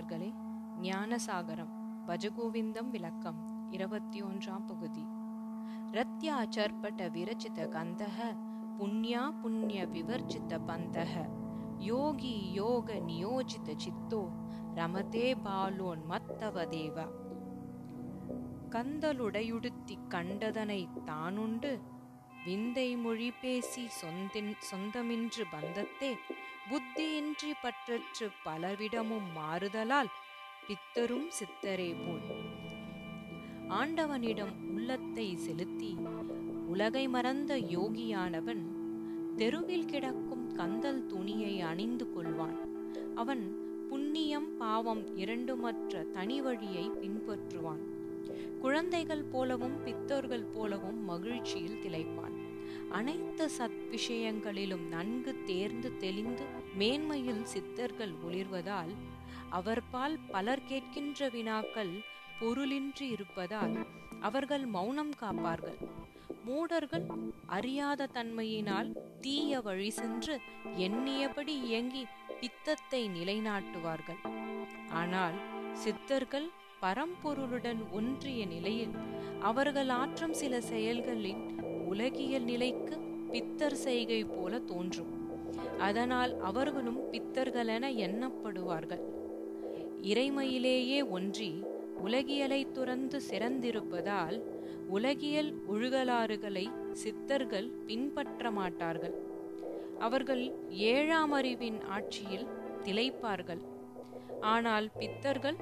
நண்பர்களே ஞானசாகரம் பஜகோவிந்தம் விளக்கம் இருபத்தி ஒன்றாம் பகுதி. ரத்யாச்சர்பட விரச்சித கந்தக புண்ணியா புண்ணிய விவர்ச்சித பந்தக யோகி யோக நியோஜித சித்தோ ரமதே பாலோன் மத்தவ தேவா. கந்தலுடையுடுத்தி கண்டதனை தானுண்டு விந்தை மொழி பேசி சொந்தின் சொந்தமின்று பந்தத்தே புத்தியின்றி பற்றற்று பலவிடமும் மாறுதலால் பித்தரும் சித்தரே போல். ஆண்டவனிடம் உள்ளத்தை செலுத்தி உலகை மறந்த யோகியானவன் தெருவில் கிடக்கும் கந்தல் துணியை அணிந்து கொள்வான். அவன் புண்ணியம் பாவம் இரண்டுமற்ற தனி வழியை பின்பற்றுவான். குழந்தைகள் போலவும் பித்தர்கள் போலவும் மகிழ்ச்சியில் திளைப்பான். அனைத்து சத் விஷயங்களிலும் நன்கு தேர்ந்து தெளிந்து மேன்மையில் சித்தர்கள் ஒளிர்வதால் அவர்பால் பலர் கேட்கின்ற வினாக்கள் பொருளின்றி இருப்பதால் அவர்கள் மௌனம் காப்பார்கள். மூடர்கள் அறியாத தன்மையினால் தீய வழி சென்று எண்ணியபடி இயங்கி பித்தத்தை நிலைநாட்டுவார்கள். ஆனால் சித்தர்கள் பரம்பொருளுடன் ஒன்றிய நிலையில் அவர்கள் ஆற்றும் சில செயல்களின் உலகியல் நிலைக்கு பித்தர் செய்கை போல தோன்றும். அதனால் அவர்களும் பித்தர்களென எண்ணப்படுவார்கள். இறைமையிலேயே ஒன்றி உலகியலை துறந்து சிறந்திருப்பதால் உலகியல் ஒழுகலாறுகளை சித்தர்கள் பின்பற்ற மாட்டார்கள். அவர்கள் ஏழாம் அறிவின் ஆட்சியில் திளைப்பார்கள். ஆனால் பித்தர்கள்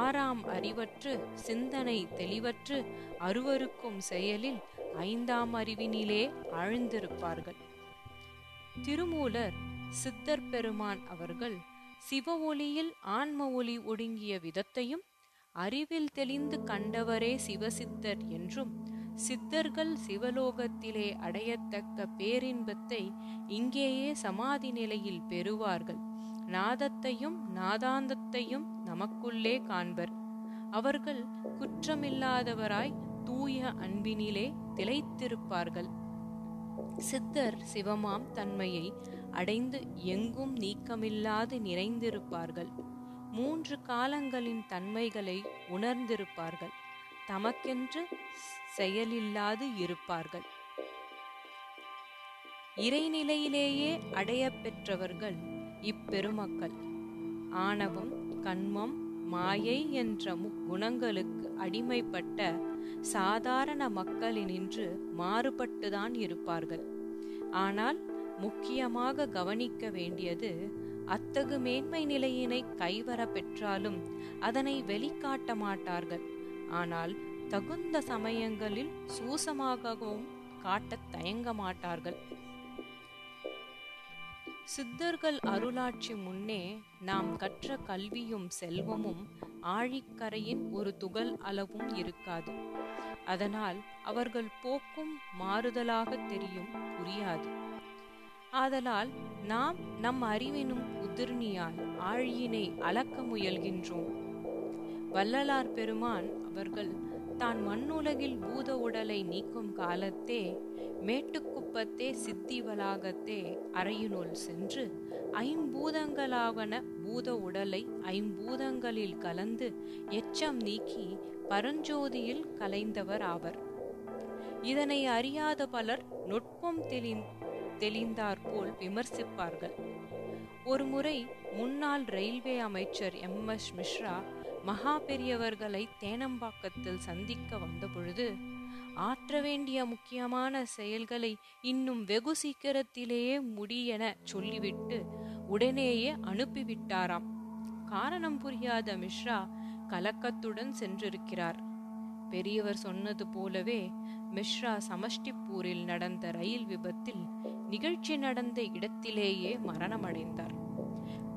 ஆறாம் அறிவற்று சிந்தனை தெளிவற்று அருவருக்கும் செயலில் ஐந்தாம் அறிவினிலே ஆழ்ந்திருப்பார்கள். திருமூலர் சித்தர் பெருமான் அவர்கள் சிவ ஒளியில் ஆன்ம ஒளி ஒடுங்கிய விதத்தையும் அறிவில் தெளிந்து கண்டவரே சிவசித்தர் என்றும் சித்தர்கள் சிவலோகத்திலே அடையத்தக்க பேரின்பத்தை இங்கேயே சமாதி நிலையில் பெறுவார்கள். நாதத்தையும் நாதாந்தத்தையும் நமக்குள்ளே காண்பர். அவர்கள் குற்றமில்லாதவராய் தூய அன்பினிலே திளைத்திருப்பார்கள். சித்தர் சிவமாம் தன்மையை அடைந்து எங்கும் நீக்கமில்லாது நிறைந்திருப்பார்கள். மூன்று காலங்களின் தன்மைகளை உணர்ந்திருப்பார்கள். தமக்கென்று செயலில்லாது இருப்பார்கள். இறைநிலையிலேயே அடைய பெற்றவர்கள் இப்பெருமக்கள். ஆணவம் கண்மம் மாயை என்ற குணங்களுக்கு அடிமைப்பட்ட சாதாரண மக்களினின்று மாறுபட்டுதான் இருப்பார்கள். ஆனால் முக்கியமாக கவனிக்க வேண்டியது அத்தகு மேன்மை நிலையினை கைவர பெற்றாலும் அதனை வெளிக்காட்ட மாட்டார்கள். ஆனால் தகுந்த சமயங்களில் சூசமாகவும் காட்டத் தயங்க மாட்டார்கள். சித்தர்கள் அருளாட்சி முன்னே நாம் கற்ற கல்வியும் செல்வமும் ஆழிக்கரையின் ஒரு துகள் அளவும் இருக்காது. அதனால் அவர்கள் போக்கும் மாறுதலாக தெரியும் புரியாது. ஆதலால் நாம் நம் அறிவினும் உதிர்ணியால் ஆழியினை அளக்க முயல்கின்றோம். வள்ளலார் பெருமான் அவர்கள் தான் மண்ணுலகில் பூத உடலை நீக்கும் காலத்தே மேட்டுக்குப்பத்தே சித்தி வளாகத்தே அறையினுள் சென்று ஐம்பூதங்களாவன பூத உடலை ஐம்பூதங்களில் கலந்து எச்சம் நீக்கி பரஞ்சோதியில் கலைந்தவர் ஆவர். இதனை அறியாத பலர் நுட்பம் தெளி தெளிந்தாற்போல் விமர்சிப்பார்கள். ஒருமுறை முன்னாள் ரயில்வே அமைச்சர் எம் எஸ் மிஸ்ரா மகா பெரியவர்களை தேனம்பாக்கத்தில் சந்திக்க வந்தபொழுது ஆற்ற வேண்டிய முக்கியமான செயல்களை இன்னும் வெகு சீக்கிரத்திலேயே முடியென சொல்லிவிட்டு உடனேயே அனுப்பிவிட்டாராம். காரணம் புரியாத மிஸ்ரா கலக்கத்துடன் சென்றிருக்கிறார். பெரியவர் சொன்னது போலவே மிஸ்ரா சமஷ்டிப்பூரில் நடந்த ரயில் விபத்தில் நிகழ்ச்சி நடந்த இடத்திலேயே மரணமடைந்தார்.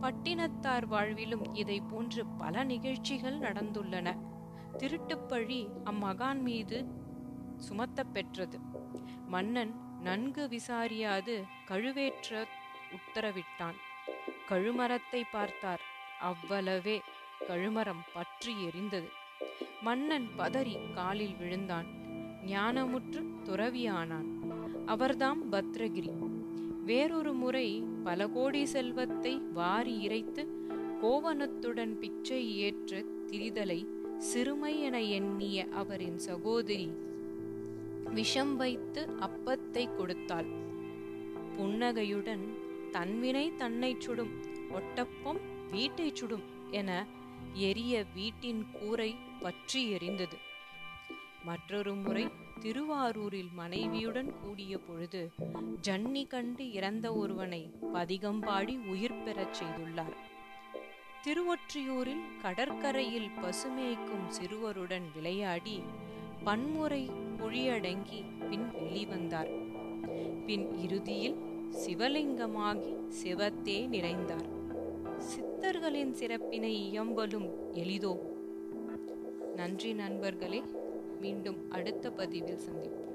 பட்டினத்தார் வாழ்விலும் இதை போன்று பல நிகழ்ச்சிகள் நடந்துள்ளன. திருட்டுப்பழி அம்மகான் மீது சுமத்த பெற்றது மன்னன் நன்கு விசாரியாது கழுவேற்ற உத்தரவிட்டான். கழுமரத்தை பார்த்தார். அவ்வளவே கழுமரம் பற்றி எரிந்தது. மன்னன் பதறி காலில் விழுந்தான். ஞானமுற்று துறவியானான். அவர்தாம் பத்ரகிரி. வேறொரு முறை பல கோடி செல்வத்தை வாரி இறைத்து கோவணத்துடன் பிச்சை ஏற்ற திரிதலை சிறுமை என எண்ணிய அவரின் சகோதரி விஷம் வைத்து அப்பத்தை கொடுத்தாள். புன்னகையுடன் தன்வினை தன்னை சுடும் ஒட்டப்பம் வீட்டை சுடும் என எரிய வீட்டின் கூரை பற்றி எரிந்தது. மற்றொரு முறை திருவாரூரில் மனைவியுடன் கூடிய பொழுது ஜன்னி கண்டு இறந்த ஒருவனை பதிகம் பாடி உயிர் பெறச் செய்துள்ளார். திருவொற்றியூரில் கடற்கரையில் பசுமேய்க்கும் சிறுவருடன் விளையாடி பன்முறை குழியடங்கி பின் வெளிவந்தார். பின் இறுதியில் சிவலிங்கமாகி சிவத்தே நிறைந்தார். சித்தர்களின் சிறப்பினை இயம்பலும் எளிதோ? நன்றி நண்பர்களே. மீண்டும் அடுத்த பதிவில் சந்திப்போம்.